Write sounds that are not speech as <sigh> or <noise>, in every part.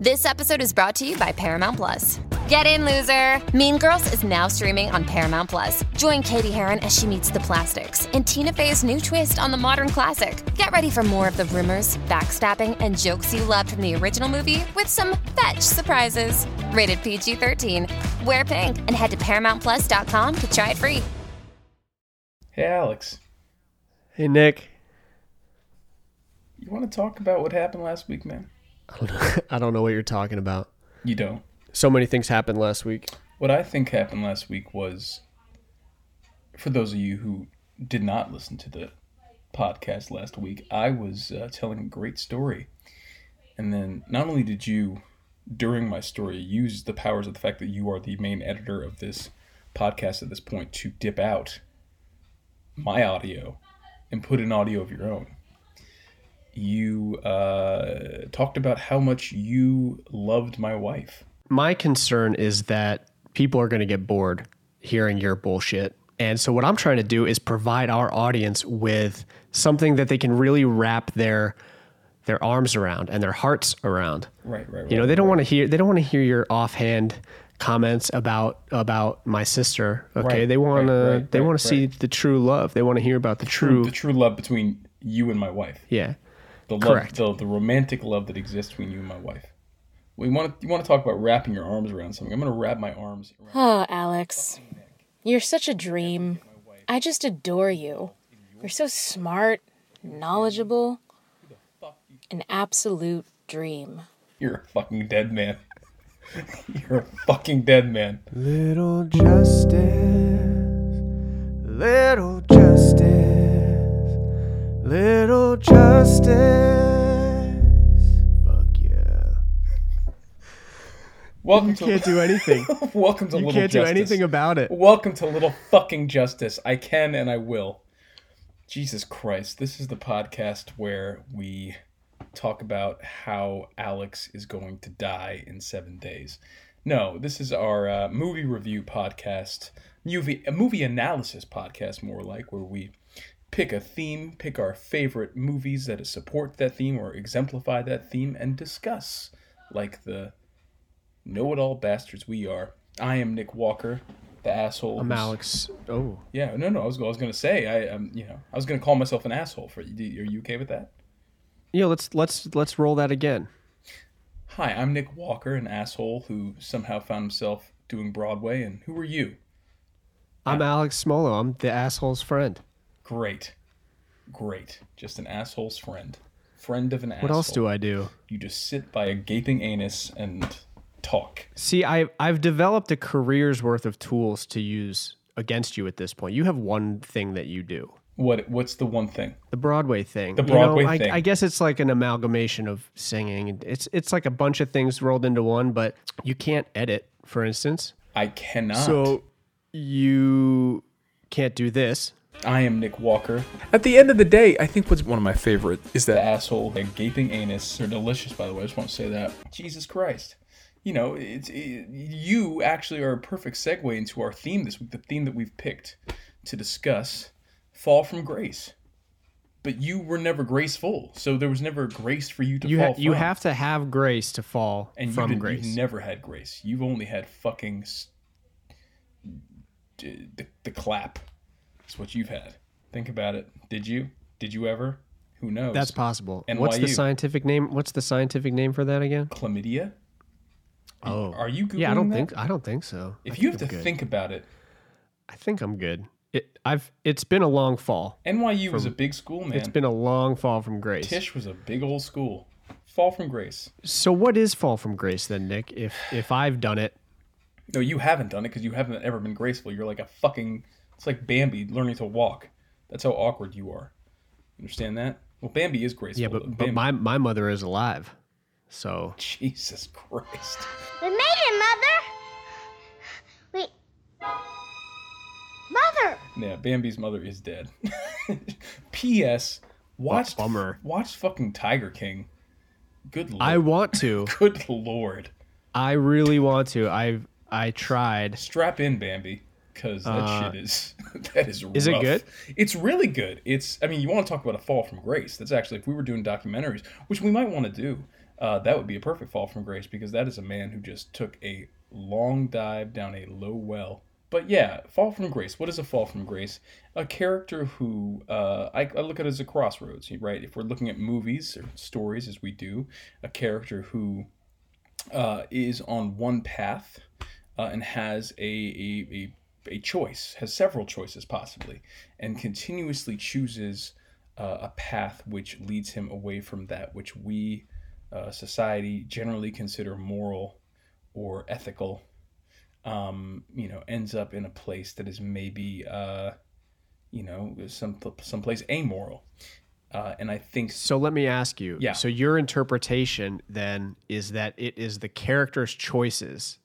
This episode is brought to you by Paramount Plus. Get in, loser! Mean Girls is now streaming on Paramount Plus. Join Cady Heron as she meets the plastics in Tina Fey's new twist on the modern classic. Get ready for more of the rumors, backstabbing, and jokes you loved from the original movie with some fetch surprises. Rated PG 13. Wear pink and head to ParamountPlus.com to try it free. Hey, Alex. Hey, Nick. You want to talk about what happened last week, man? I don't, know, I don't know what you're talking about. You don't. So many things happened last week. What I think happened last week was, for those of you who did not listen to the podcast last week, I was uh, telling a great story. And then not only did you, during my story, use the powers of the fact that you are the main editor of this podcast at this point to dip out my audio and put in audio of your own you uh, talked about how much you loved my wife. My concern is that people are going to get bored hearing your bullshit. And so, what I'm trying to do is provide our audience with something that they can really wrap their their arms around and their hearts around. Right, right. right you know, they don't right. want to hear they don't want to hear your offhand comments about about my sister. Okay, Right, they want to they want to see the true love. They want to hear about the true. the true love between you and my wife. yeah. The love, Correct. the, the romantic love that exists between you and my wife. We want to, you want to talk about wrapping your arms around something. I'm going to wrap my arms around. Oh, Alex. You're such a dream. I just adore you. You're so smart, knowledgeable, an absolute dream. You're a fucking dead man. <laughs> You're a fucking dead man. Little justice, little justice, little justice. Fuck yeah. Welcome You to can't do anything. <laughs> welcome to You little can't do justice. anything about it. Welcome to Little Fucking Justice. I can and I will. Jesus Christ. This is the podcast where we talk about how Alex is going to die in seven days. No, this is our uh, movie review podcast, movie, a movie analysis podcast, more like, where we pick a theme, pick our favorite movies that support that theme or exemplify that theme, and discuss like the know it all bastards we are. I am Nick Walker, the asshole. I'm Alex. Oh, Yeah, no, no. I was, I was gonna say, I, um, you know, I was gonna call myself an asshole. For. Are you okay with that? yeah. Let's let's let's roll that again. Hi, I'm Nick Walker, an asshole who somehow found himself doing Broadway. And who are you? I'm Alex Smolo. I'm the asshole's friend. Great, great. Just an asshole's friend, friend of an asshole. What else do I do? You just sit by a gaping anus and talk. See, I I've developed a career's worth of tools to use against you at this point. You have one thing that you do. What? What's the one thing? The Broadway thing. The You know, Broadway I, thing. I guess it's like an amalgamation of singing. It's it's like a bunch of things rolled into one, but you can't edit, for instance. I cannot. So you can't do this. I am Nick Walker, At the end of the day, I think what's one of my favorite is the that asshole, a gaping anus. They're delicious, by the way. I just want to say that. Jesus Christ. You know, it's it, you actually are a perfect segue into our theme this week. The theme that we've picked to discuss: fall from grace. But you were never graceful, so there was never grace for you to You fall ha- you have to have grace to fall and from you've, been, grace. you've never had grace. You've only had fucking s- d- the, the clap. That's what you've had. Think about it. Did you? Did you ever? Who knows? That's possible. And What's the scientific name? What's the scientific name for that again? Chlamydia. Oh, Are you Googling yeah, I don't that? think I don't think so. If I you have think to I'm good. think about it, I think I'm good. It I've it's been a long fall. NYU was a big school, man. It's been a long fall from grace. Tisch was a big old school. Fall from grace. So what is fall from grace then, Nick? If if I've done it, No, you haven't done it because you haven't ever been graceful. You're like a fucking. It's like Bambi learning to walk. That's how awkward you are. Understand that? Well, Bambi is graceful. Yeah, though. but, but my my mother is alive, so Jesus Christ. We made it, Mother! We. Mother! Yeah, Bambi's mother is dead. <laughs> P.S. Watch bummer. Watch fucking Tiger King. Good lord. I want to. <laughs> Good lord. I really want to. I've I tried. Strap in, Bambi, because that Uh, shit is <laughs> that is. is it good? It's really good. It's. I mean, you want to talk about a fall from grace? That's actually if we were doing documentaries, which we might want to do. Uh, that would be a perfect fall from grace because that is a man who just took a long dive down a low well. But yeah, fall from grace. What is a fall from grace? A character who uh, I, I look at as a crossroads, right? If we're looking at movies or stories, as we do, a character who uh, is on one path uh, and has a, a, a, a choice, has several choices possibly, and continuously chooses uh, a path which leads him away from that which we, uh, society, generally consider moral or ethical, um, you know, ends up in a place that is maybe, uh, you know, some someplace amoral. Uh, and I think So let me ask you. Yeah. So your interpretation then is that it is the character's choices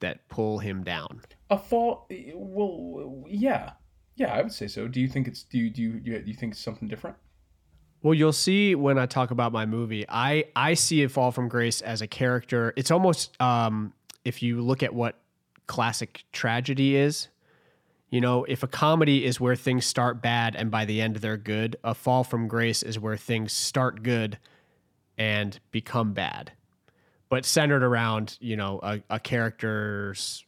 that pull him down. A fall, well, yeah, yeah, I would say so. Do you think it's do you do you, do you think it's something different? Well, you'll see when I talk about my movie. I I see it fall from grace as a character. It's almost um, if you look at what classic tragedy is. You know, if a comedy is where things start bad and by the end they're good, a fall from grace is where things start good and become bad, but centered around you know a, a character's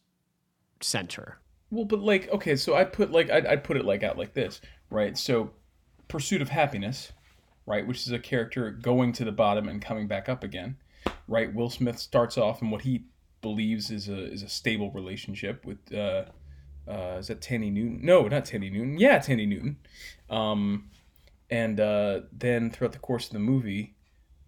center. Well, but like, okay, so I put like I'd, I'd put it like out like this, right? So, pursuit of happiness, right, which is a character going to the bottom and coming back up again, right? Will Smith starts off in what he believes is a is a stable relationship with uh, uh, is that Thandie Newton? No, not Thandie Newton. Yeah, Thandie Newton. Um, and uh, then throughout the course of the movie,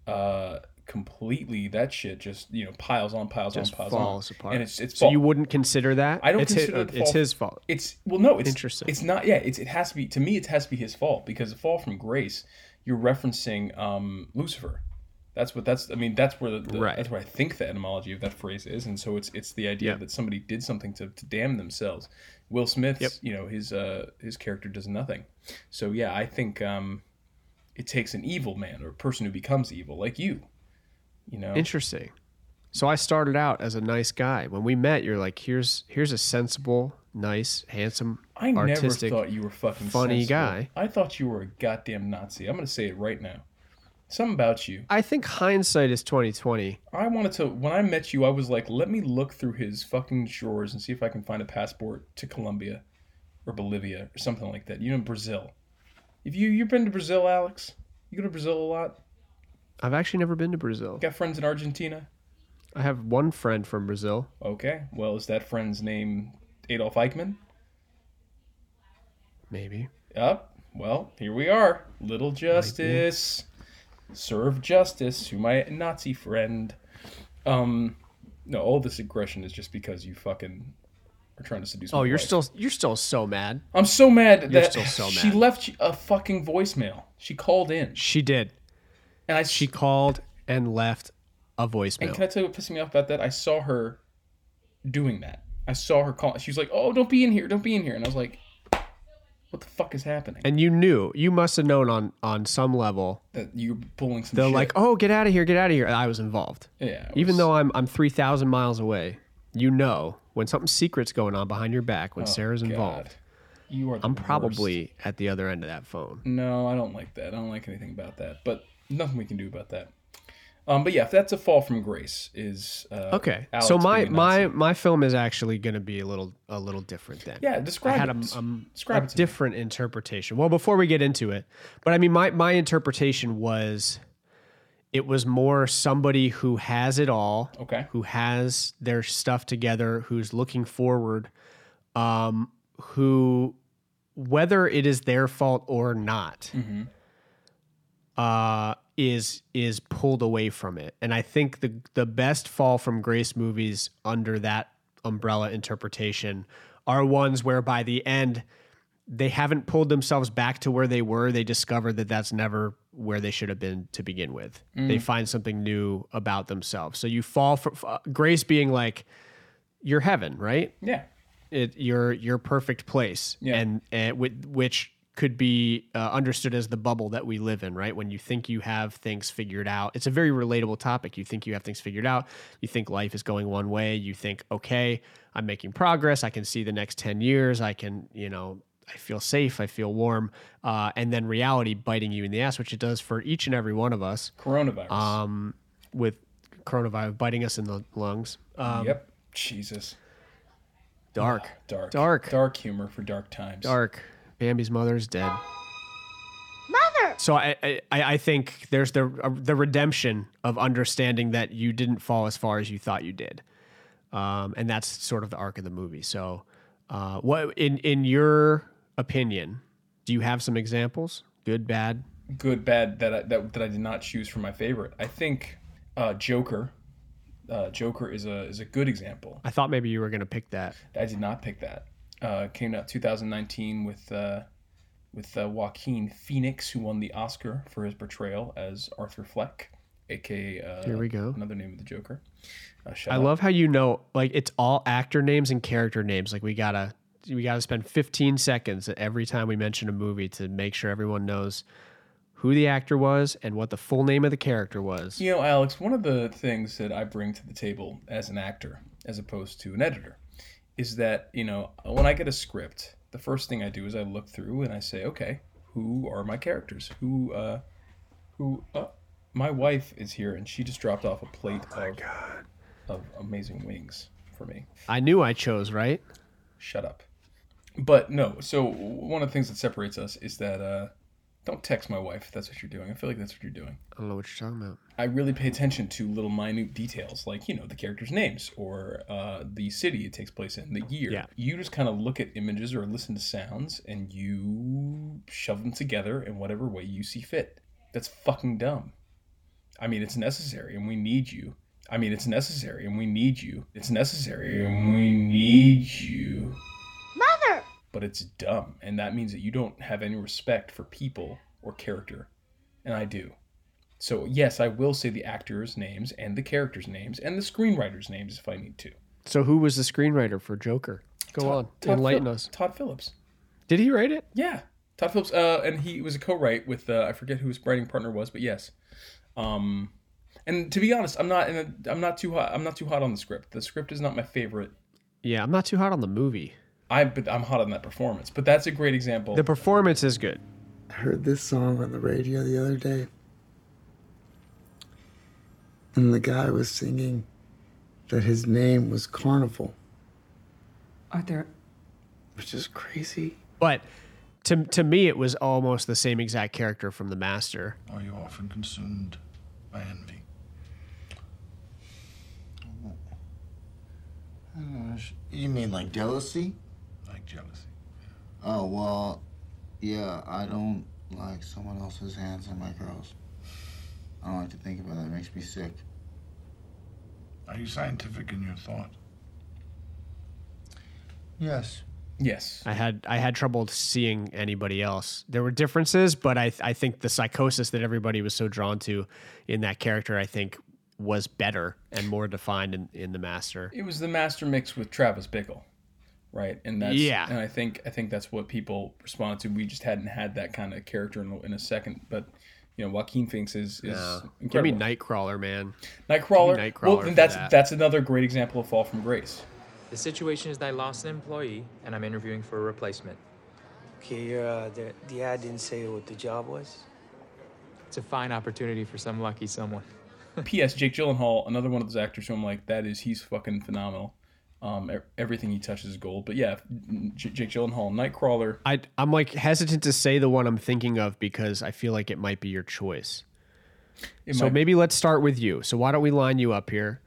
uh, completely that shit just you know piles on, piles Just on, piles falls on, apart. and it's it's so fall- you wouldn't consider that? I don't it's consider hi- it it's his fault. It's well, no, it's Interesting. It's not. Yeah, it's it has to be. To me, it has to be his fault because the fall from grace. You're referencing um, Lucifer. That's what that's. I mean, that's where the, the Right. that's where I think the etymology of that phrase is, and so it's it's the idea Yep. that somebody did something to, to damn themselves. Will Smith's, Yep. you know, his uh his character does nothing. So yeah, I think um, it takes an evil man or a person who becomes evil, like you. You know, Interesting. So I started out as a nice guy. When we met, you're like, here's here's a sensible, nice, handsome, I artistic. never thought you were fucking funny sensible. guy. I thought you were a goddamn Nazi. I'm gonna say it right now. Something about you. I think hindsight is 2020. I wanted to when I met you, I was like, let me look through his fucking drawers and see if I can find a passport to Colombia or Bolivia or something like that. You know, Brazil. If you you've been to Brazil, Alex? You go to Brazil a lot? I've actually never been to Brazil. Got friends in Argentina? I have one friend from Brazil. Okay. Well, is that friend's name Adolf Eichmann? Maybe. Up. Well, here we are. Little justice. Serve justice to my Nazi friend. Um, no, all this aggression is just because you fucking are trying to seduce. Me. Oh, you're wife. still you're still so mad. I'm so mad You're that so she left a fucking voicemail. She called in, She did. And I She called and left a voicemail. And can I tell you what pissed me off about that? I saw her doing that. I saw her call. She was like, "Oh, don't be in here, don't be in here," and I was like, "What the fuck is happening?" And you knew, you must have known on on some level. that you're pulling some. They're shit. like, "Oh, get out of here, get out of here." I was involved. yeah. it Even though I'm I'm 3000 miles away. You know when something secret's going on behind your back when oh, Sarah's Oh, God. involved. you are. The I'm worst. probably at the other end of that phone. No, I don't like that. I don't like anything about that. But nothing we can do about that. Um, but yeah, if that's a fall from grace, is uh, Okay. Alex so my my my film is actually going to be a little a little different then. yeah, I had it. a, um, describe a to me. different interpretation. Well, before we get into it, but I mean, my my interpretation was, it was more somebody who has it all, Okay. who has their stuff together, who's looking forward, um, who, whether it is their fault or not, Mm-hmm. Uh, is is pulled away from it. And I think the the best fall from grace movies under that umbrella interpretation are ones where by the end they haven't pulled themselves back to where they were. They discover that that's never where they should have been to begin with. Mm. They find something new about themselves. So you fall for f- grace being like your heaven, right? Yeah. It your your perfect place, Yeah. and and with, which could be uh, understood as the bubble that we live in, right? When you think you have things figured out, it's a very relatable topic. You think you have things figured out. You think life is going one way. You think, okay, I'm making progress. I can see the next ten years. I can, you know, I feel safe. I feel warm. Uh, and then reality biting you in the ass, which it does for each and every one of us. Coronavirus. Um, with coronavirus biting us in the lungs. Um, yep. Jesus. Dark. Dark. Dark. Dark humor for dark times. Dark. Bambi's mother is dead. Mother! So I, I, I think there's the uh, the redemption of understanding that you didn't fall as far as you thought you did, um, and that's sort of the arc of the movie. So, uh, what in in your opinion, do you have some examples? Good, bad. Good, bad that I, that that I did not choose for my favorite. I think uh, Joker. Uh, Joker is a is a good example. I thought maybe you were gonna pick that. I did not pick that. Uh, came out 2019 with uh, with uh, Joaquin Phoenix, who won the Oscar for his portrayal as Arthur Fleck, aka uh, Here we go. Another name of the Joker. Uh, I out. love how you know, like it's all actor names and character names. Like we gotta we gotta spend 15 seconds every time we mention a movie to make sure everyone knows who the actor was and what the full name of the character was. You know, Alex, one of the things that I bring to the table as an actor, as opposed to an editor, is that, you know, when I get a script, the first thing I do is I look through and I say, okay, who are my characters? Who, uh, who, uh, my wife is here and she just dropped off a plate of, of amazing wings for me. I knew I chose right. Shut up. But no, so one of the things that separates us is that, uh, don't text my wife if that's what you're doing. I feel like that's what you're doing. I don't know what you're talking about. I really pay attention to little minute details, like you know the characters' names or uh, the city it takes place in, the year. Yeah. You just kind of look at images or listen to sounds, and you shove them together in whatever way you see fit. That's fucking dumb. I mean, it's necessary, and we need you. I mean, it's necessary, and we need you. It's necessary, and we need you. But it's dumb, and that means that you don't have any respect for people or character, and I do. So yes, I will say the actors' names and the characters' names and the screenwriters' names if I need to. So who was the screenwriter for Joker? Go on, enlighten Phil- us. Todd Phillips. Did he write it? Yeah, Todd Phillips. Uh, and he was a co-write with uh, I forget who his writing partner was, but yes. Um, and to be honest, I'm not in a, I'm not too hot. I'm not too hot on the script. The script is not my favorite. Yeah, I'm not too hot on the movie. I but I'm hot on that performance. But that's a great example. The performance is good. I heard this song on the radio the other day. And the guy was singing that his name was Carnival, Arthur, which is crazy. But to to me, it was almost the same exact character from The Master. Are you often consumed by envy? Oh. Sh- You mean like jealousy? Like jealousy. Oh, well, yeah, I don't like someone else's hands on my girls. I don't like to think about that. It makes me sick. Are you scientific in your thought? Yes. Yes. I had I had trouble seeing anybody else. There were differences, but I I think the psychosis that everybody was so drawn to in that character, I think, was better and more defined in, in the Master. It was the master mix with Travis Bickle, right? And that's Yeah. And I think I think that's what people respond to. We just hadn't had that kind of character in, a- in a second, but you know, Joaquin Phoenix is is Yeah. Give me Nightcrawler, man. Nightcrawler. Give me Nightcrawler well, then that's that. that's another great example of fall from grace. The situation is that I lost an employee and I'm interviewing for a replacement. okay, your, uh, the, the ad didn't say what the job was. It's a fine opportunity for some lucky someone. <laughs> P.S. Jake Gyllenhaal, another one of those actors who I'm like, that is he's fucking phenomenal. Um, everything he touches is gold. But yeah, J- Jake Gyllenhaal, Nightcrawler. I I'm like hesitant to say the one I'm thinking of because I feel like it might be your choice. It so might- maybe let's start with you. So why don't we line you up here?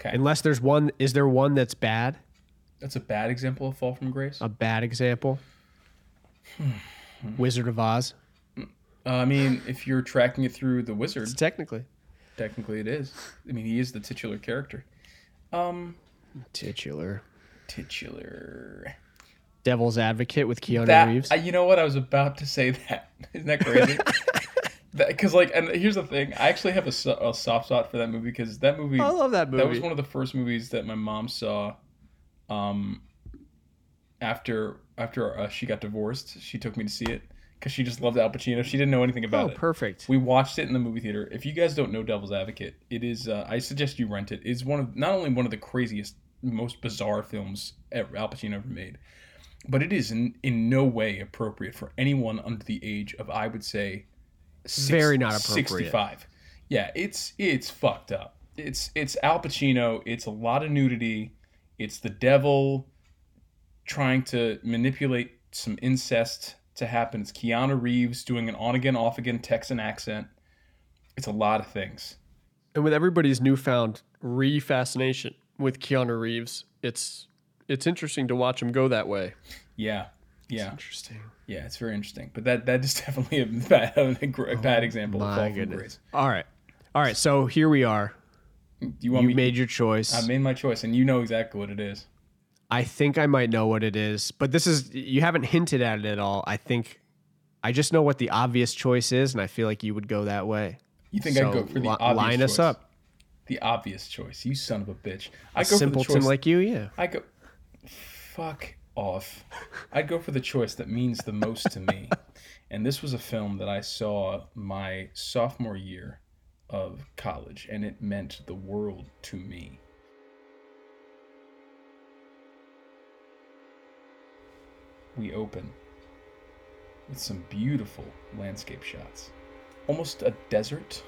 Okay. Unless there's one, is there one that's bad? That's a bad example of fall from grace. A bad example. Wizard of Oz. Uh, I mean, if you're tracking it through the wizard, technically, technically it is. I mean, he is the titular character. Um, Titular. titular. Devil's Advocate with Keanu That Reeves. I, you know what? I was about to say that. <laughs> Isn't that crazy? <laughs> because like and here's the thing i actually have a, so- a soft spot for that movie because that movie I love that movie. that was one of the first movies that my mom saw um after after uh, she got divorced she took me to see it because she just loved al pacino she didn't know anything about Oh, it perfect. we watched it in the movie theater if you guys don't know devil's advocate it is uh, i suggest you rent it it's one of not only one of the craziest most bizarre films ever, al pacino ever made. But it is in, in no way appropriate for anyone under the age of i would say six- Very not appropriate. 65 yeah it's it's fucked up. It's it's al pacino. It's a lot of nudity. It's the devil trying to manipulate some incest to happen. It's keanu reeves doing an on again off again texan accent. It's a lot of things. And with everybody's newfound re-fascination with Keanu Reeves, it's it's interesting to watch him go that way. yeah yeah interesting yeah it's very interesting but that that is <laughs> definitely a bad, a a bad oh example of fall from grace All right. All right, so here we are. you want you made your choice. i made my choice and you know exactly what it is I think I might know what it is, but this is you haven't hinted at it at all. I think I just know what the obvious choice is, and I feel like you would go that way. You think So I'd go for the li- obvious line us up. The obvious choice. You son of a bitch. I A go for the simpleton choice like you, yeah. I go. Fuck off. I'd go for the choice that means the most to me, <laughs> and this was a film that I saw my sophomore year of college, and it meant the world to me. We open with some beautiful landscape shots, almost a desert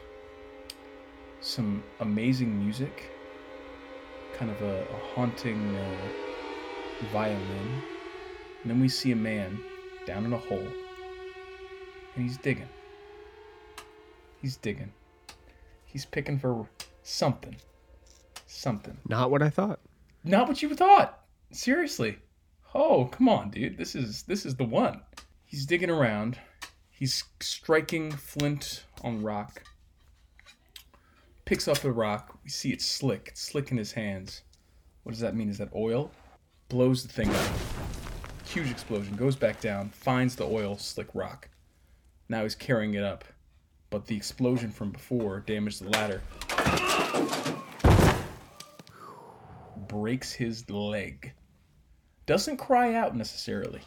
some amazing music, kind of a, a haunting uh, violin. And then we see a man down in a hole, and he's digging. He's digging. He's picking for something. Something. Not what I thought. Not what you thought. Seriously. Oh, come on, dude. This is this is the one. He's digging around. He's striking flint on rock. Picks up a rock. We see it slick. It's slick in his hands. What does that mean? Is that oil? Blows the thing up. Huge explosion. Goes back down. Finds the oil slick rock. Now he's carrying it up. But the explosion from before damaged the ladder. Breaks his leg. Doesn't cry out necessarily,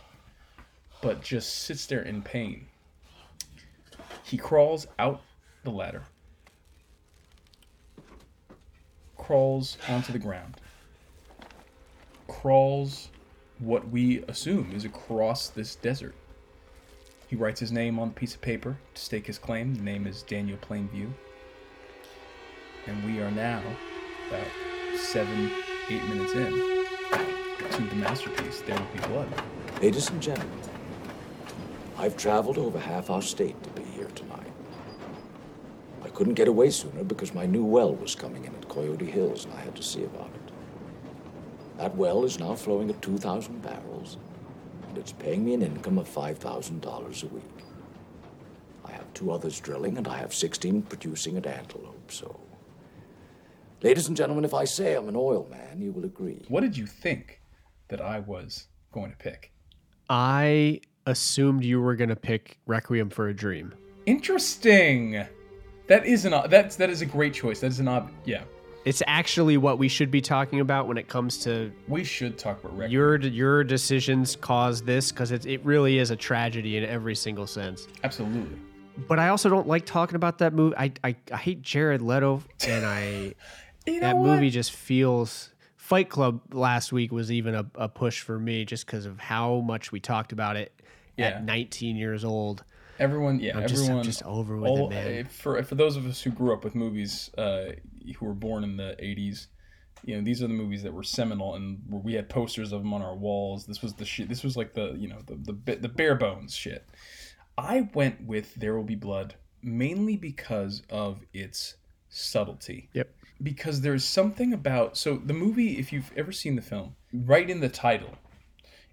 but just sits there in pain. He crawls out the ladder, crawls onto the ground, crawls what we assume is across this desert. He writes his name on a piece of paper to stake his claim. The name is Daniel Plainview. And we are now about seven, eight minutes in to the masterpiece, There Will Be Blood. Ladies and gentlemen, I've traveled over half our state to be here tonight. I couldn't get away sooner because my new well was coming in Coyote Hills and I had to see about it. That well is now flowing at 2,000 barrels and it's paying me an income of $5,000 a week. I have two others drilling and I have 16 producing at Antelope, so. Ladies and gentlemen, if I say I'm an oil man, you will agree. What did you think that I was going to pick? I assumed you were gonna pick Requiem for a Dream. Interesting. That is an that's that is a great choice. That is an ob yeah. It's actually what we should be talking about when it comes to. We should talk about your your decisions caused this because it it really is a tragedy in every single sense. Absolutely. But I also don't like talking about that movie. I I, I hate Jared Leto, and I <laughs> you that movie just feels. Fight Club last week was even a, a push for me just because of how much we talked about it Yeah. at 19 years old. Everyone, yeah, I'm just- I'm everyone. just over with all- it, man. uh, For for those of us who grew up with movies, uh, who were born in the '80s, you know, these are the movies that were seminal, and where we had posters of them on our walls. This was the shit. This was like the you know the the the bare bones shit. I went with There Will Be Blood mainly because of its subtlety. Yep. Because there's something about so the movie, if you've ever seen the film, right in the title,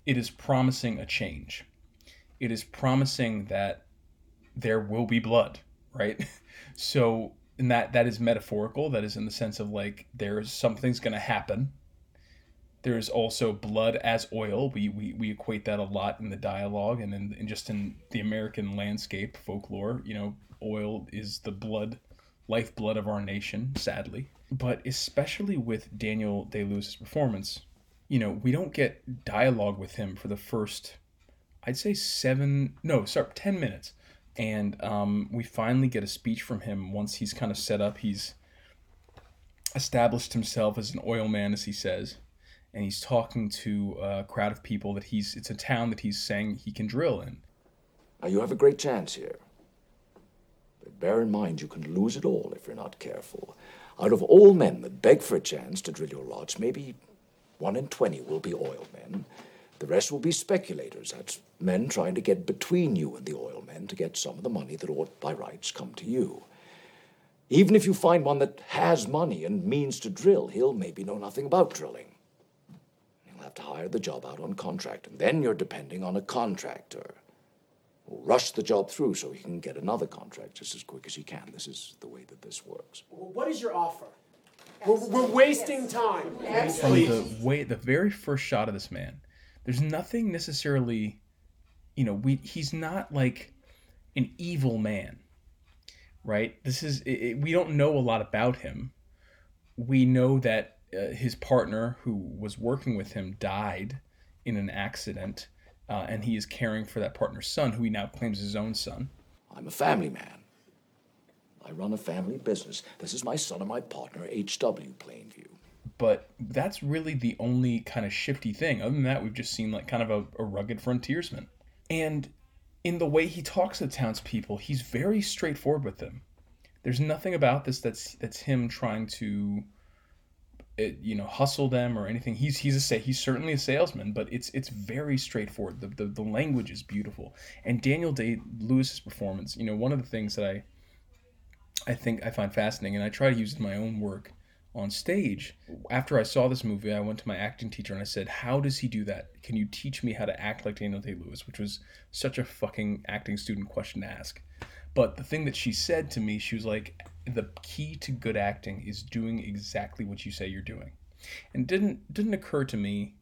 it is promising a change. It is promising that there will be blood, right? <laughs> So, and that that is metaphorical. That is in the sense of like there's something's to happen. There's also blood as oil. We, we we equate that a lot in the dialogue and in and just in the American landscape folklore. You know, oil is the blood, lifeblood of our nation, sadly. But especially with Daniel Day Lewis's performance, you know, we don't get dialogue with him for the first, I'd say seven, no, sorry, 10 minutes. And um, we finally get a speech from him once he's kind of set up. He's established himself as an oil man, as he says. And he's talking to a crowd of people that he's, it's a town that he's saying he can drill in. Now, you have a great chance here. But bear in mind, you can lose it all if you're not careful. Out of all men that beg for a chance to drill your lodge, maybe one in twenty will be oil men. The rest will be speculators. That's men trying to get between you and the oil men to get some of the money that ought by rights come to you. Even if you find one that has money and means to drill, he'll maybe know nothing about drilling. He'll have to hire the job out on contract, and then you're depending on a contractor who'll rush the job through so he can get another contract just as quick as he can. This is the way that this works. What is your offer? We're, we're wasting time. From the way, the very first shot of this man, there's nothing necessarily, you know, we he's not like an evil man, right? This is it, we don't know a lot about him. We know that uh, his partner, who was working with him, died in an accident, uh, and he is caring for that partner's son, who he now claims his own son. I'm a family man. I run a family business. This is my son and my partner, H.W. Plainview. but that's really the only kind of shifty thing. Other than that, we've just seen like kind of a, a rugged frontiersman. And in the way he talks to the townspeople, he's very straightforward with them. There's nothing about this that's that's him trying to, uh, you know, hustle them or anything. He's he's a say he's certainly a salesman, but it's it's very straightforward. The, the the language is beautiful. And Daniel Day Lewis's performance, you know, one of the things that I I think I find fascinating, and I try to use in my own work on stage. After I saw this movie, I went to my acting teacher and I said, How does he do that? Can you teach me how to act like Daniel Day Lewis? Which was such a fucking acting student question to ask. But the thing that she said to me, she was like, The key to good acting is doing exactly what you say you're doing. And didn't didn't occur to me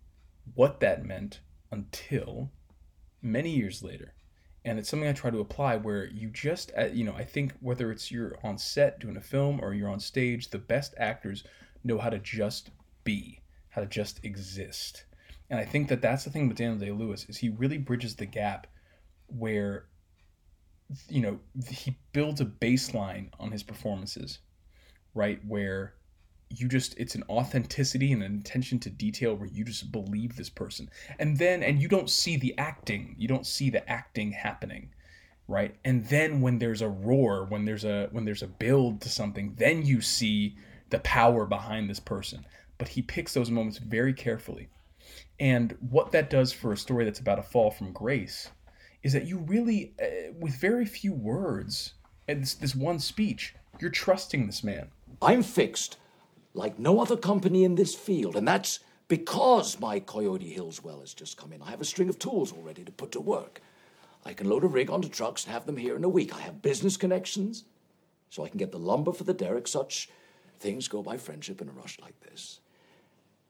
what that meant until many years later and it's something I try to apply where you just uh, you know I think whether it's you're on set doing a film or you're on stage the best actors know how to just be how to just exist. And I think that that's the thing with Daniel Day Lewis is he really bridges the gap where you know he builds a baseline on his performances right? Where you just it's an authenticity and an attention to detail where you just believe this person. And then and you don't see the acting. You don't see the acting happening right? And then when there's a roar when there's a when there's a build to something then you see the power behind this person. But he picks those moments very carefully. And what that does for a story that's about a fall from grace is that you really uh, with very few words and this, this one speech you're trusting this man. I'm fixed like no other company in this field, and that's because my Coyote Hills well has just come in. I have a string of tools already to put to work. I can load a rig onto trucks and have them here in a week. I have business connections, so I can get the lumber for the derrick. Such things go by friendship in a rush like this.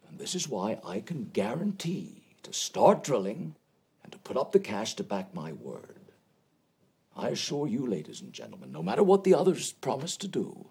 And this is why I can guarantee to start drilling and to put up the cash to back my word. I assure you, ladies and gentlemen, no matter what the others promise to do,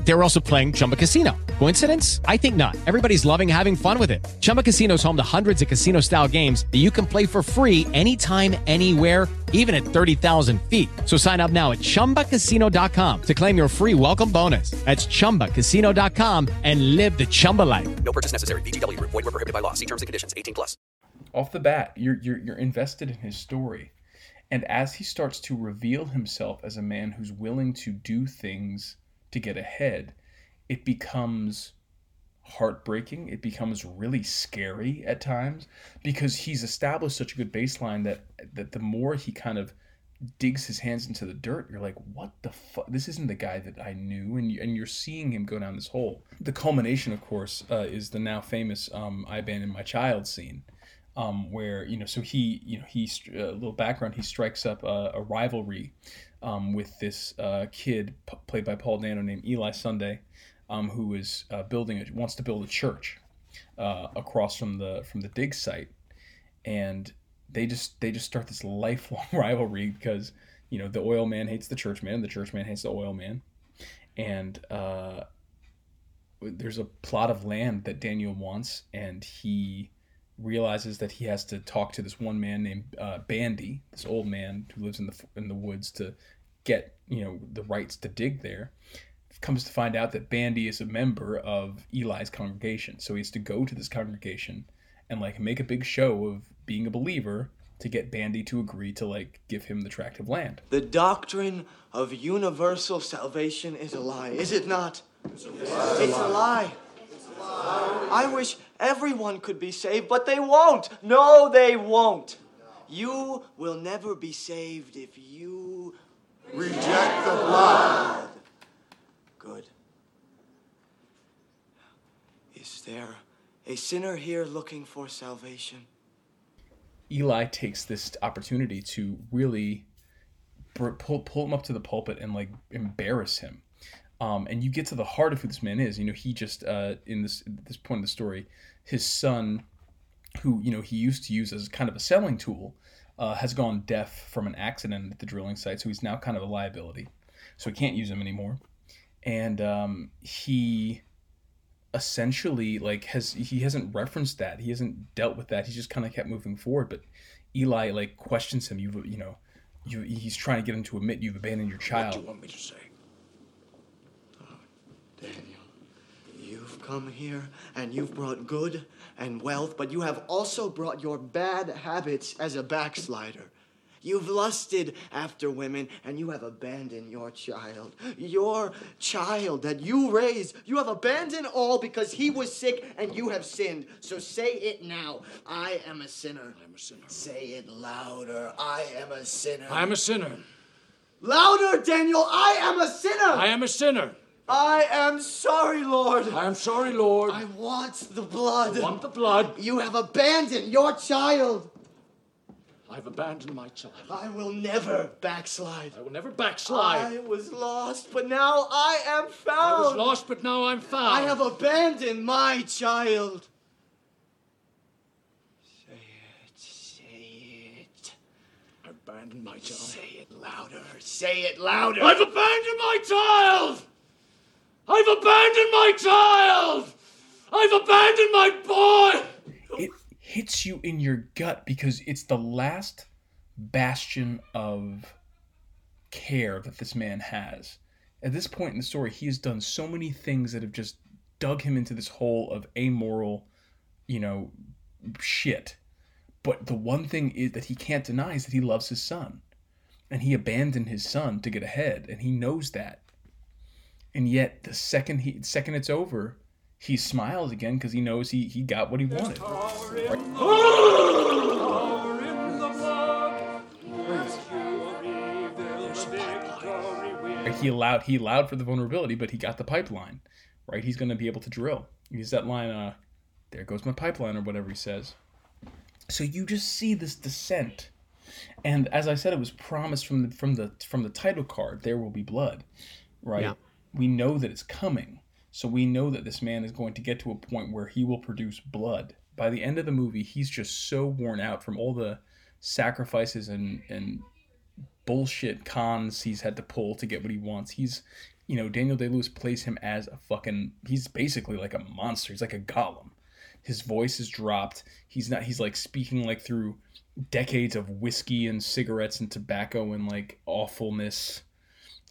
They were also playing Chumba Casino. Coincidence? I think not. Everybody's loving having fun with it. Chumba Casino is home to hundreds of casino style games that you can play for free anytime, anywhere, even at 30,000 feet. So sign up now at chumbacasino.com to claim your free welcome bonus. That's chumbacasino.com and live the Chumba life. No purchase necessary. VGW Group. Void were prohibited by law. See terms and conditions. 18 plus. off the bat you're, you're you're invested in his story and as he starts to reveal himself as a man who's willing to do things to get ahead, it becomes heartbreaking. It becomes really scary at times because he's established such a good baseline that that the more he kind of digs his hands into the dirt, you're like, what the fuck? This isn't the guy that I knew, and you, and you're seeing him go down this hole. The culmination, of course, uh, is the now famous um, "I abandoned my child" scene, um, where you know, so he, you know, he a uh, little background, he strikes up a, a rivalry um, with this uh, kid p- played by Paul Dano named Eli Sunday, um, who is uh, building a, wants to build a church uh, across from the from the dig site, and they just they just start this <laughs> lifelong <laughs> rivalry because you know the oil man hates the church man, the church man hates the oil man, and uh, there's a plot of land that Daniel wants, and he realizes that he has to talk to this one man named uh, Bandy, this old man who lives in the in the woods, to get you know the rights to dig there. Comes to find out that Bandy is a member of Eli's congregation, so he has to go to this congregation and like make a big show of being a believer to get Bandy to agree to like give him the tract of land. The doctrine of universal salvation is a lie, is it not? It's a lie. It's a lie. I wish everyone could be saved, but they won't. No, they won't. You will never be saved if you reject the blood. Good. Is there a sinner here looking for salvation? Eli takes this opportunity to really pull, pull him up to the pulpit and like embarrass him. Um, and you get to the heart of who this man is. You know, he just uh, in this this point of the story, his son, who you know he used to use as kind of a selling tool, uh, has gone deaf from an accident at the drilling site, so he's now kind of a liability. So he can't use him anymore, and um, he essentially like has he hasn't referenced that. He hasn't dealt with that. He's just kind of kept moving forward. But eli like questions him. You've you know you he's trying to get him to admit you've abandoned your child what do you want me to say daniel you've come here and you've brought good and wealth but you have also brought your bad habits as a backslider You've lusted after women and you have abandoned your child. Your child that you raised, you have abandoned all because he was sick and you have sinned. So say it now. I am a sinner. I am a sinner. Say it louder. I am a sinner. I am a sinner. Louder, Daniel. I am a sinner. I am a sinner. I am sorry, Lord. I am sorry, Lord. I want the blood. I want the blood. You have abandoned your child. I've abandoned my child. I will never backslide. I will never backslide. I was lost, but now I am found. I was lost, but now I'm found. I have abandoned my child. Say it, say it. I abandoned my child. Say it louder, say it louder. I've abandoned my child! I've abandoned my child! I've abandoned my boy! It hits you in your gut because it's the last bastion of care that this man has. At this point in the story, he has done so many things that have just dug him into this hole of amoral, you know, shit. But the one thing is that he can't deny is that he loves his son. And he abandoned his son to get ahead, and he knows that. And yet, the second he, second it's over, he smiles again because he knows he, he got what he wanted. He allowed he allowed for the vulnerability, but he got the pipeline, right? He's going to be able to drill. He's that line, uh, "There goes my pipeline," or whatever he says. So you just see this descent, and as I said, it was promised from the from the from the title card. There will be blood, right? Yeah. We know that it's coming so we know that this man is going to get to a point where he will produce blood. By the end of the movie, he's just so worn out from all the sacrifices and and bullshit cons he's had to pull to get what he wants. He's you know, Daniel Day Lewis plays him as a fucking he's basically like a monster. He's like a golem. His voice is dropped. He's not he's like speaking like through decades of whiskey and cigarettes and tobacco and like awfulness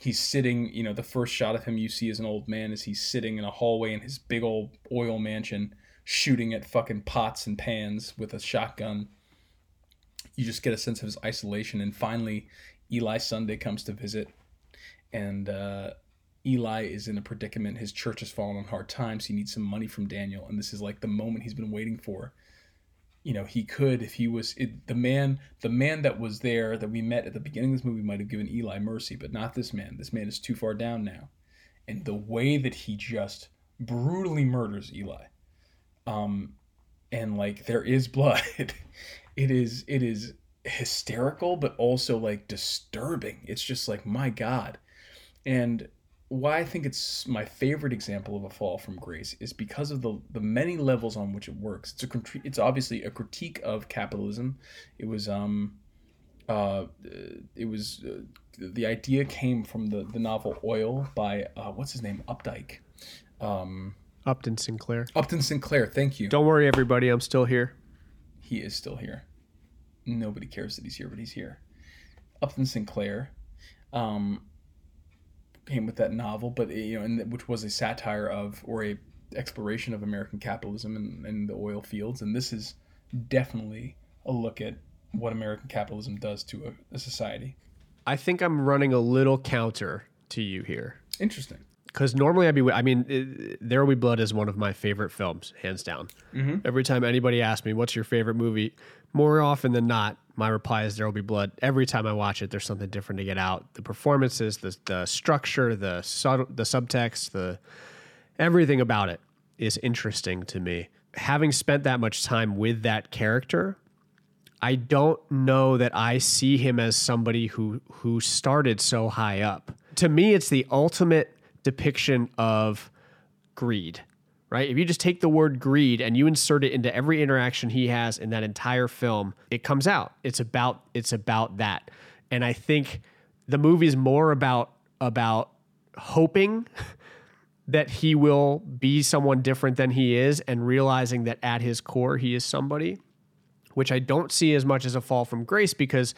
he's sitting you know the first shot of him you see as an old man is he's sitting in a hallway in his big old oil mansion shooting at fucking pots and pans with a shotgun you just get a sense of his isolation and finally eli sunday comes to visit and uh, Eli is in a predicament. His church has fallen on hard times. He needs some money from Daniel, and this is like the moment he's been waiting for. You know, he could if he was it, the man. The man that was there that we met at the beginning of this movie might have given Eli mercy, but not this man. This man is too far down now, and the way that he just brutally murders Eli, um, and like there is blood. <laughs> it is it is hysterical, but also like disturbing. It's just like my God, and why I think it's my favorite example of a fall from grace is because of the the many levels on which it works. It's a it's obviously a critique of capitalism. It was um uh it was uh, the idea came from the the novel Oil by uh, what's his name Updike. Um Upton Sinclair. Upton Sinclair, thank you. Don't worry, everybody. I'm still here. He is still here. Nobody cares that he's here, but he's here. Upton Sinclair. Um, came with that novel, but you know, and which was a satire of or a exploration of American capitalism and, and the oil fields, and this is definitely a look at what American capitalism does to a, a society. I think I'm running a little counter to you here. Interesting. Because normally I'd be, I mean, it, There Will Be Blood is one of my favorite films, hands down. Mhm. Every time anybody asks me, what's your favorite movie? More often than not, my reply is There Will Be Blood. Every time I watch it, there's something different to get out. The performances, the, the structure, the, sub, the subtext, the everything about it is interesting to me. Having spent that much time with that character, I don't know that I see him as somebody who who started so high up. To me, it's the ultimate depiction of greed. Right? If you just take the word greed and you insert it into every interaction he has in that entire film, it comes out. It's about it's about that. And I think the movie is more about about hoping <laughs> that he will be someone different than he is and realizing that at his core he is somebody which I don't see as much as a fall from grace because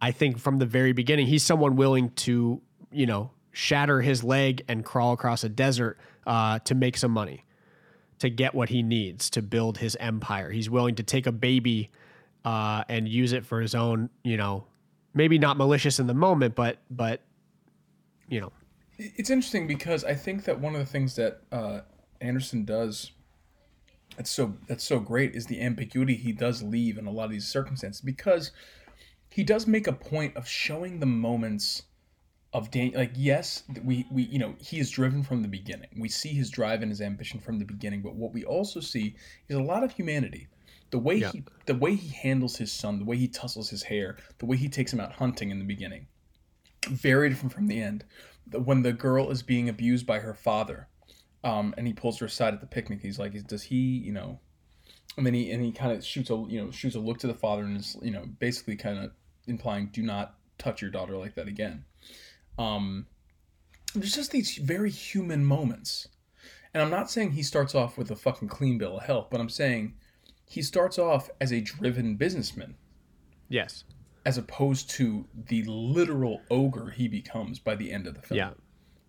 I think from the very beginning he's someone willing to, you know, shatter his leg and crawl across a desert uh, to make some money, to get what he needs to build his empire. He's willing to take a baby uh, and use it for his own, you know, maybe not malicious in the moment, but but you know, It's interesting because I think that one of the things that uh, Anderson does that's so that's so great is the ambiguity he does leave in a lot of these circumstances because he does make a point of showing the moments of Daniel. Like yes, we we you know he is driven from the beginning. We see his drive and his ambition from the beginning, but what we also see is a lot of humanity. The way Yeah. he the way he handles his son, the way he tussles his hair, the way he takes him out hunting in the beginning very different from the end. When the girl is being abused by her father, um, and he pulls her aside at the picnic, he's like, "Does he, you know?" And then he and he kind of shoots a you know shoots a look to the father and is you know basically kind of implying, "Do not touch your daughter like that again." Um, there's just these very human moments, and I'm not saying he starts off with a fucking clean bill of health, but I'm saying he starts off as a driven businessman yes, as opposed to the literal ogre he becomes by the end of the film. Yeah.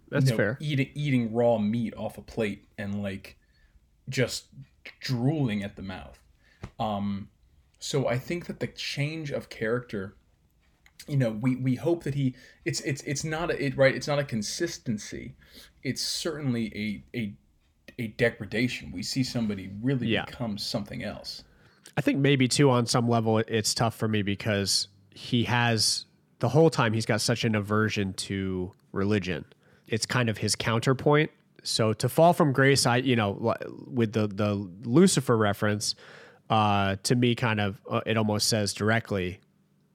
That's fair. Eating eating raw meat off a plate and like just drooling at the mouth. Um, so I think that the change of character, you know, we we hope that he it's it's it's not a, it right. It's not a consistency. It's certainly a a a degradation. We see somebody really Yeah. become something else. I think maybe too on some level it's tough for me because he has the whole time he's got such an aversion to religion. It's kind of his counterpoint. So to fall from grace, I you know with the the Lucifer reference, uh, to me kind of uh, it almost says directly,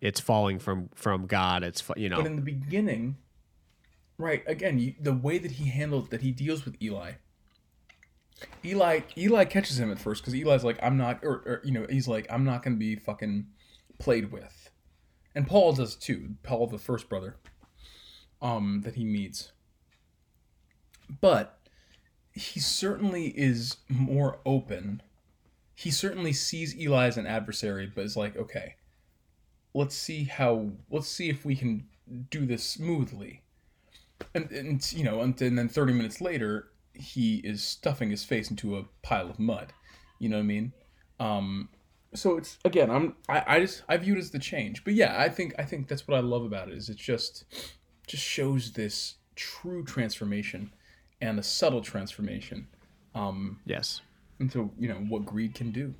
it's falling from from God. It's you know But in the beginning, right? Again, you, the way that he handles that he deals with Eli. Eli Eli catches him at first because Eli's like, I'm not, or, or you know, he's like, I'm not to be fucking played with, and Paul does too. Paul, the first brother, um, that he meets. But he certainly is more open. He certainly sees Eli as an adversary, but is like, okay, let's see how let's see if we can do this smoothly and, and you know and, and then 30 minutes later he is stuffing his face into a pile of mud you know what i mean um so it's again i'm i, I just i view it as the change but yeah i think i think that's what i love about it is it just just shows this true transformation and a subtle transformation. Um, yes. Into you know what greed can do.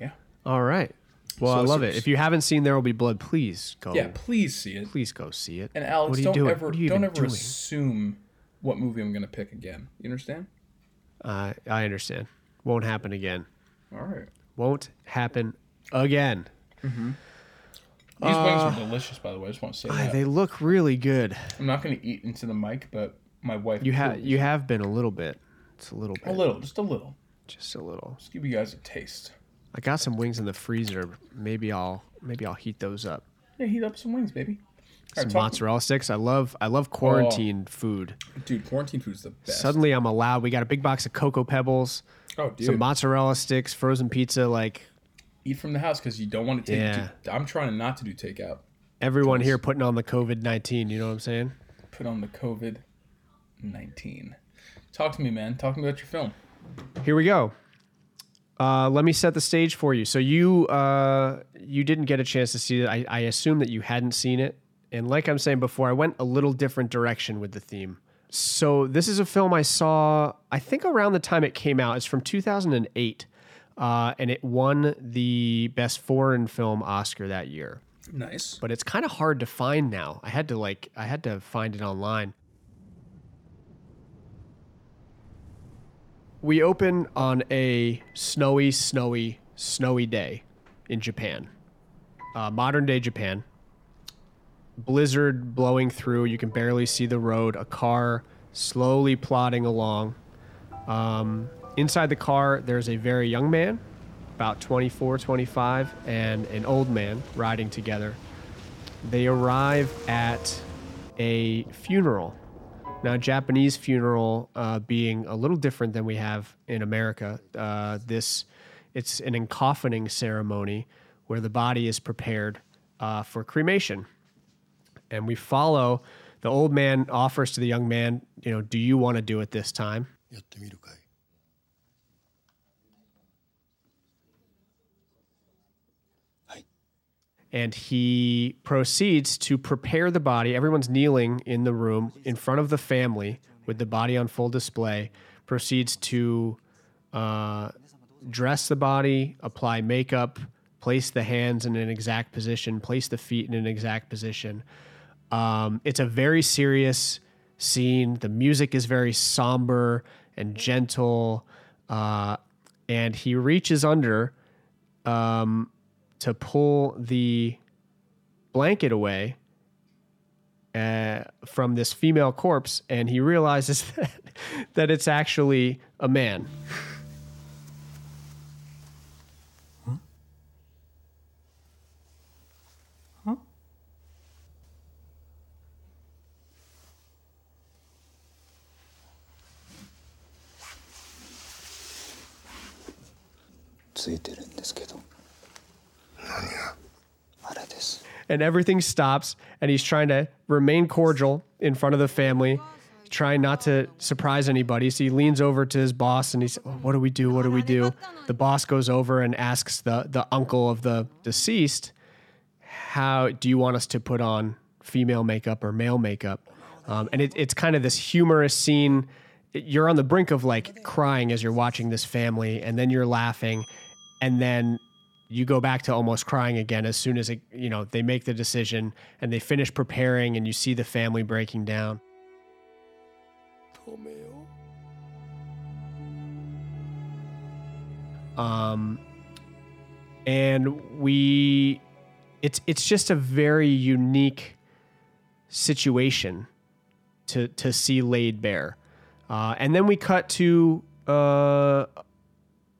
Yeah. All right. Well, I love it. If you haven't seen There Will Be Blood, please go. Yeah, please see it. Please go see it. And Alex, what are you don't doing? ever don't ever doing? assume what movie I'm gonna pick again. You understand? Uh, I understand. Won't happen again. All right. Won't happen again. Mm-hmm. These Uh, wings are delicious, by the way. I just want to say Ah, that. they look really good. I'm not going to eat into the mic, but my wife. You have you have been a little bit. It's a little bit. a little, just a little. Just a little. Just give you guys a taste. I got some wings in the freezer. Maybe I'll maybe I'll heat those up. Yeah, heat up some wings, baby. All Some right, mozzarella sticks. I love I love quarantine oh. food. Dude, quarantine food's the best. Suddenly I'm allowed. We got a big box of cocoa pebbles. Oh, dude. Some mozzarella sticks, frozen pizza. Like Eat from the house because you don't want to take. Yeah. I'm trying not to do takeout. everyone here putting on the COVID nineteen. You know what I'm saying? Put on the COVID nineteen. Talk to me, man. Talk to me about your film. Here we go. Uh, let me set the stage for you. So you uh, you didn't get a chance to see it. I, I assume that you hadn't seen it, and like I'm saying before, I went a little different direction with the theme. So this is a film I saw. I think around the time it came out. It's from 2008, uh, and it won the best foreign film Oscar that year. Nice. But it's kind of hard to find now. I had to like I had to find it online. We open on a snowy, snowy, snowy day in Japan. Uh, modern day Japan. Blizzard blowing through. You can barely see the road. A car slowly plodding along. Um, inside the car, there's a very young man, about 24, 25, and an old man riding together. They arrive at a funeral. Now, Japanese funeral uh, being a little different than we have in America. Uh, this it's an encoffining ceremony where the body is prepared uh, for cremation, and we follow. The old man offers to the young man, you know, do you want to do it this time? And he proceeds to prepare the body. Everyone's kneeling in the room in front of the family with the body on full display. Proceeds to uh, dress the body, apply makeup, place the hands in an exact position, place the feet in an exact position. Um, it's a very serious scene. The music is very somber and gentle, uh, and he reaches under. Um, to pull the blanket away uh, from this female corpse, and he realizes that, that it's actually a man. And everything stops and he's trying to remain cordial in front of the family trying not to surprise anybody. So he leans over to his boss and he's oh, what do we do? What do we do? The boss goes over and asks the the uncle of the deceased how do you want us to put on female makeup or male makeup? Um, and it, it's kind of this humorous scene. You're on the brink of like crying as you're watching this family and then you're laughing and then you go back to almost crying again as soon as it, you know they make the decision and they finish preparing and you see the family breaking down. Um and we it's it's just a very unique situation to to see laid bare. Uh, and then we cut to uh,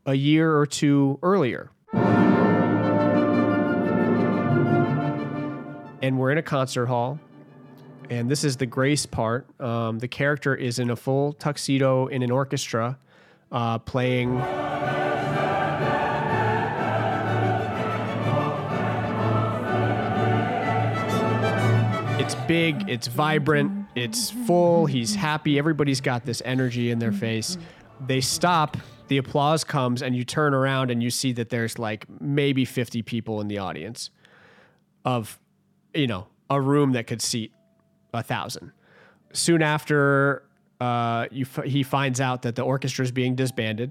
a year or two earlier and we're in a concert hall and this is the grace part. Um, the character is in a full tuxedo in an orchestra uh, playing it's big it's vibrant it's full he's happy everybody's got this energy in their face. They stop the applause comes and you turn around and you see that there's like maybe 50 people in the audience of you know a room that could seat a thousand soon after, uh, f- he finds out that the orchestra is being disbanded.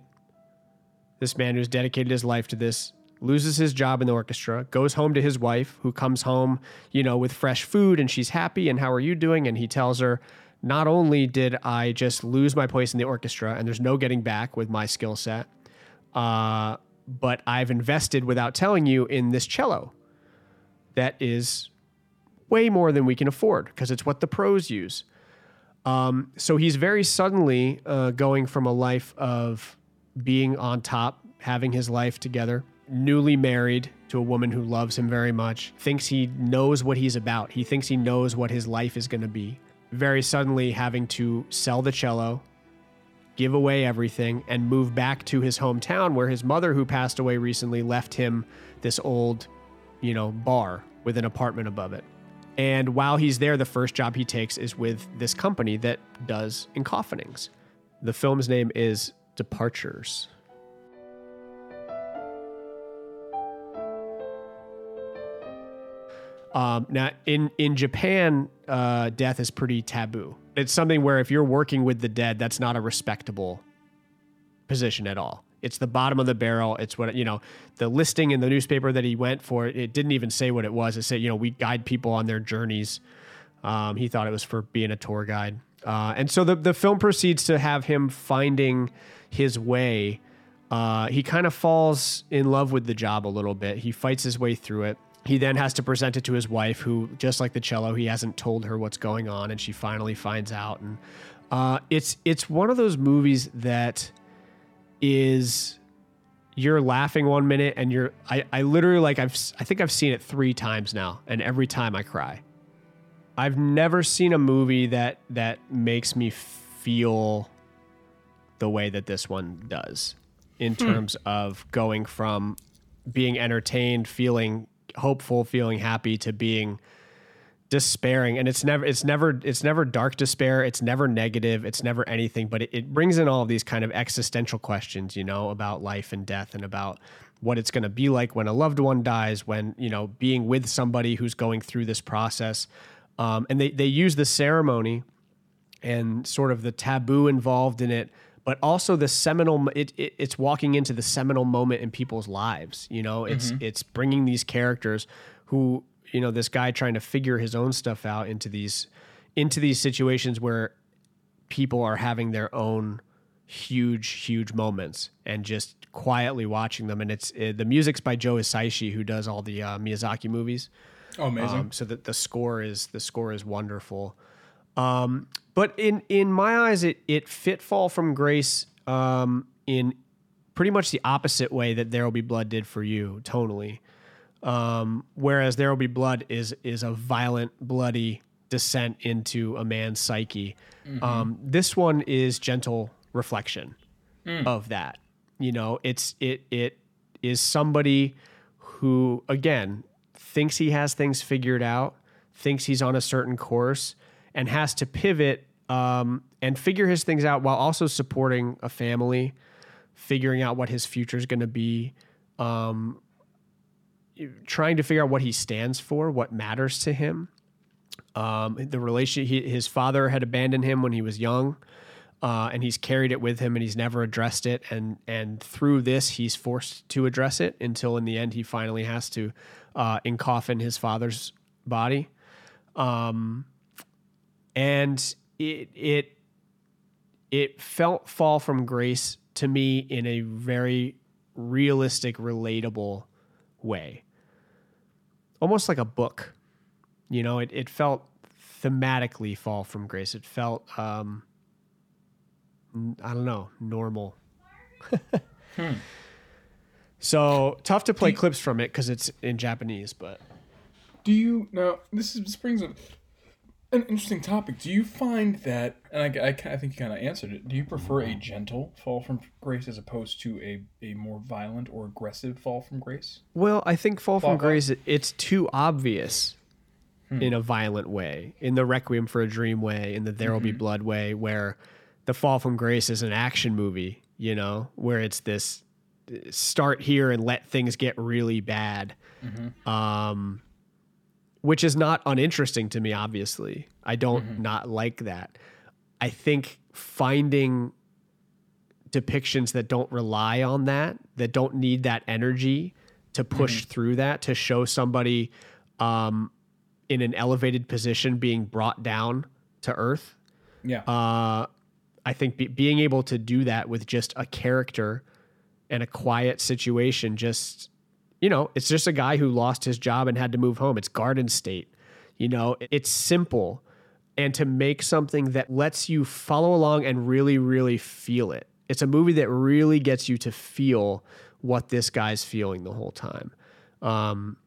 This man who's dedicated his life to this loses his job in the orchestra, goes home to his wife, who comes home, you know, with fresh food and she's happy. And how are you doing? And he tells her, not only did I just lose my place in the orchestra and there's no getting back with my skill set, uh, but I've invested without telling you in this cello that is way more than we can afford because it's what the pros use. Um, so he's very suddenly uh, going from a life of being on top, having his life together, newly married to a woman who loves him very much, thinks he knows what he's about. He thinks he knows what his life is going to be. Very suddenly having to sell the cello, give away everything, and move back to his hometown where his mother, who passed away recently, left him this old, you know, bar with an apartment above it. And while he's there, the first job he takes is with this company that does encoffinings. The film's name is Departures. Um, now, in in Japan, uh, death is pretty taboo. It's something where if you're working with the dead, that's not a respectable position at all. It's the bottom of the barrel. It's what you know. The listing in the newspaper that he went for, it didn't even say what it was. It said, you know, we guide people on their journeys. Um, he thought it was for being a tour guide, uh, and so the the film proceeds to have him finding his way. Uh, he kind of falls in love with the job a little bit. He fights his way through it. He then has to present it to his wife, who, just like the cello, he hasn't told her what's going on, and she finally finds out. And uh, it's it's one of those movies that is you're laughing one minute, and you're I, I literally like I've I think I've seen it three times now, and every time I cry. I've never seen a movie that that makes me feel the way that this one does in Hmm. terms of going from being entertained, feeling hopeful, feeling happy to being despairing and it's never it's never it's never dark despair it's never negative it's never anything but it, it brings in all of these kind of existential questions you know about life and death and about what it's going to be like when a loved one dies when you know being with somebody who's going through this process um, and they, they use the ceremony and sort of the taboo involved in it but also the seminal it, it it's walking into the seminal moment in people's lives you know it's Mhm. it's bringing these characters who you know this guy trying to figure his own stuff out into these into these situations where people are having their own huge huge moments and just quietly watching them and it's uh, the music's by Joe Hisaishi who does all the uh, Miyazaki movies Oh, amazing. um, so that the score is the score is wonderful um, but in in my eyes, it it fit Fall from Grace um, in pretty much the opposite way that There Will Be Blood did for you tonally. Um, whereas There Will Be Blood is is a violent, bloody descent into a man's psyche. Mhm. Um, this one is gentle reflection Mm. of that. You know, it's it it is somebody who again thinks he has things figured out, thinks he's on a certain course, and has to pivot um, and figure his things out while also supporting a family, figuring out what his future is going to be, um, trying to figure out what he stands for, what matters to him. Um, the relation, he, his father had abandoned him when he was young, uh, and he's carried it with him, and he's never addressed it. And and through this, he's forced to address it until in the end, he finally has to uh, encoffin his father's body. Um, and it it it felt fall from grace to me in a very realistic, relatable way, almost like a book. You know, it it felt thematically fall from grace. It felt um, I don't know, normal. Hmm. So tough to play clips from it because it's in Japanese, but Do you now? This is this brings up an interesting topic. Do you find that, and I, I, I think you kind of answered it. Do you prefer a gentle fall from grace as opposed to a, a more violent or aggressive fall from grace? Well, I think Fall from Fall- Grace, it- it's too obvious Hmm. in a violent way, in the Requiem for a Dream way, in the There Will Be Mhm. Blood way, where the Fall from Grace is an action movie, you know, where it's this start here and let things get really bad. Mhm. Um, which is not uninteresting to me. Obviously, I don't not like that. I think finding depictions that don't rely on that, that don't need that energy to push through that, to show somebody um, in an elevated position being brought down to earth. Yeah. Uh, I think be- being able to do that with just a character and a quiet situation, just, you know, it's just a guy who lost his job and had to move home. It's Garden State. You know, it's simple. And to make something that lets you follow along and really, really feel it. It's a movie that really gets you to feel what this guy's feeling the whole time. Um,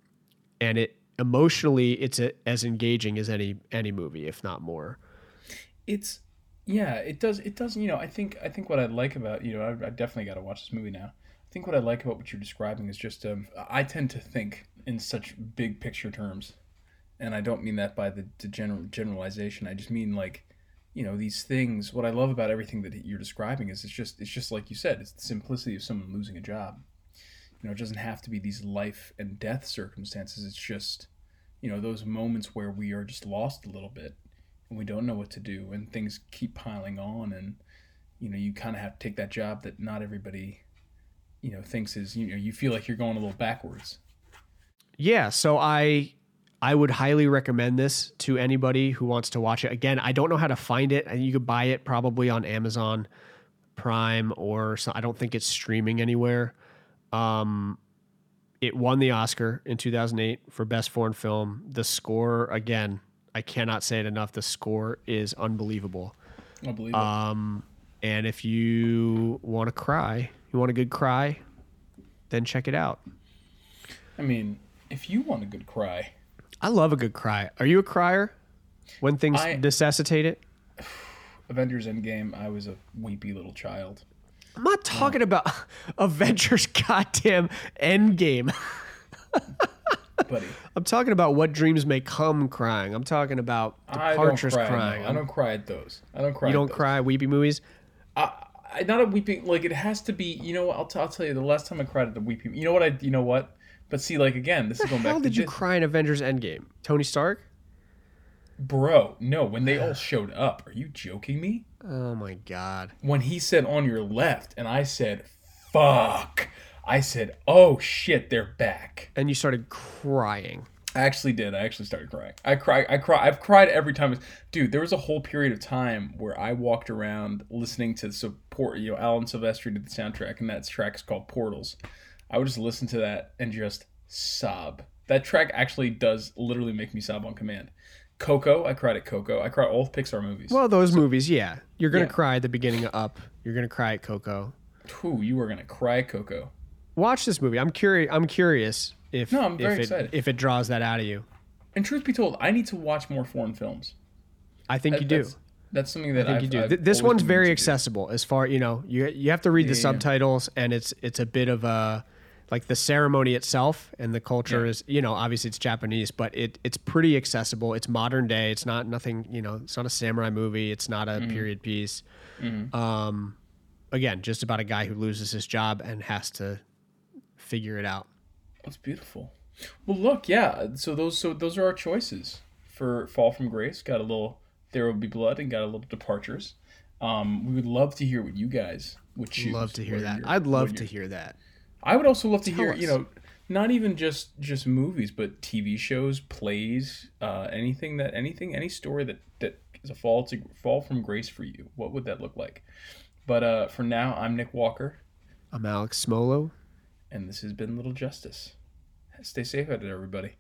and it emotionally, it's a, as engaging as any any movie, if not more. it's yeah it does it does you know i think i think what i like about you know i, I definitely got to watch this movie now i think what i like about what you're describing is just um, i tend to think in such big picture terms. And i don't mean that by the, the general generalization. I just mean like you know these things what i love about everything that you're describing is it's just it's just like you said it's the simplicity of someone losing a job. You know it doesn't have to be these life and death circumstances. It's just you know those moments where we are just lost a little bit and we don't know what to do and things keep piling on. And you know you kind of have to take that job that not everybody you know thinks is you know you feel like you're going a little backwards Yeah, so I I would highly recommend this to anybody who wants to watch it. Again, I don't know how to find it. and You could buy it probably on Amazon Prime or so, I don't think it's streaming anywhere. Um, it won the Oscar in 2008 for best foreign film. The score again, I cannot say it enough. The score is unbelievable. It. Um, and if you want to cry, you want a good cry, then check it out. i mean if you want a good cry I love a good cry. Are you a crier when things I- necessitate it? <sighs> avengers endgame i was a weepy little child I'm not talking about <laughs> Avengers goddamn Endgame. <laughs> buddy I'm talking about what dreams may come crying. I'm talking about I don't departures cry, no. crying. I don't cry at those. I don't cry. You at don't those. cry weepy movies? I, not a weeping. Like it has to be. You know what? I'll, t- I'll tell you. The last time I cried at the weeping. You know what I? You know what? But see, like again, this is going back. How did you this. cry in Avengers Endgame? Tony Stark? bro? No, when they all showed up. Are you joking me? Oh my god. When he said on your left, and I said, "Fuck." I said, "Oh shit, they're back." And you started crying. I actually did. I actually started crying. I cry. I cry. I've cried every time. Dude, there was a whole period of time where I walked around listening to support. You know, Alan Silvestri did the soundtrack, and that track is called Portals. I would just listen to that and just sob. That track actually does literally make me sob on command. Coco, I cried at Coco. I cried all Pixar movies. Well, those movies, yeah. You're going to Yeah. cry at the beginning of Up. You're going to cry at Coco. Whew, you are gonna cry at Coco. Watch this movie. I'm curious I'm curious if No, I'm very if it, excited. if it draws that out of you. And truth be told, I need to watch more foreign films. I think That- you do. That's, that's something I that think I've, you do. I've this one's very do. accessible as far you know. You you have to read the Yeah, yeah. subtitles, and it's it's a bit of a like the ceremony itself and the culture Yeah. is you know obviously it's Japanese, but it it's pretty accessible. It's modern day. It's not nothing you know. It's not a samurai movie. It's not a Mhm. period piece. Mhm. Um, again, just about a guy who loses his job and has to figure it out. That's beautiful. Well, look, yeah. So those, so those are our choices for Fall from Grace. Got a little There Will Be Blood, and got a little Departures. Um, we would love to hear what you guys would choose. Love to hear that. your- I'd love to hear that. I would also love to Tell hear, you know, not even just just movies, but TV shows, plays, uh, anything that anything, any story that that is a fall to fall from grace for you. What would that look like? But uh, for now, I'm Nick Walker, I'm Alex Smolo. And this has been Little Justice. Stay safe out there, everybody.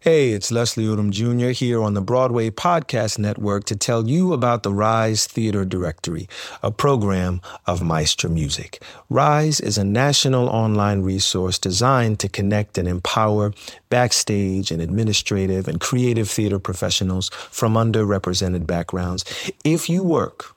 Hey, it's Leslie Odom Jr. here on the Broadway Podcast Network to tell you about the Rise Theater Directory, a program of Maestra Music. Rise is a national online resource designed to connect and empower backstage and administrative and creative theater professionals from underrepresented backgrounds. If you work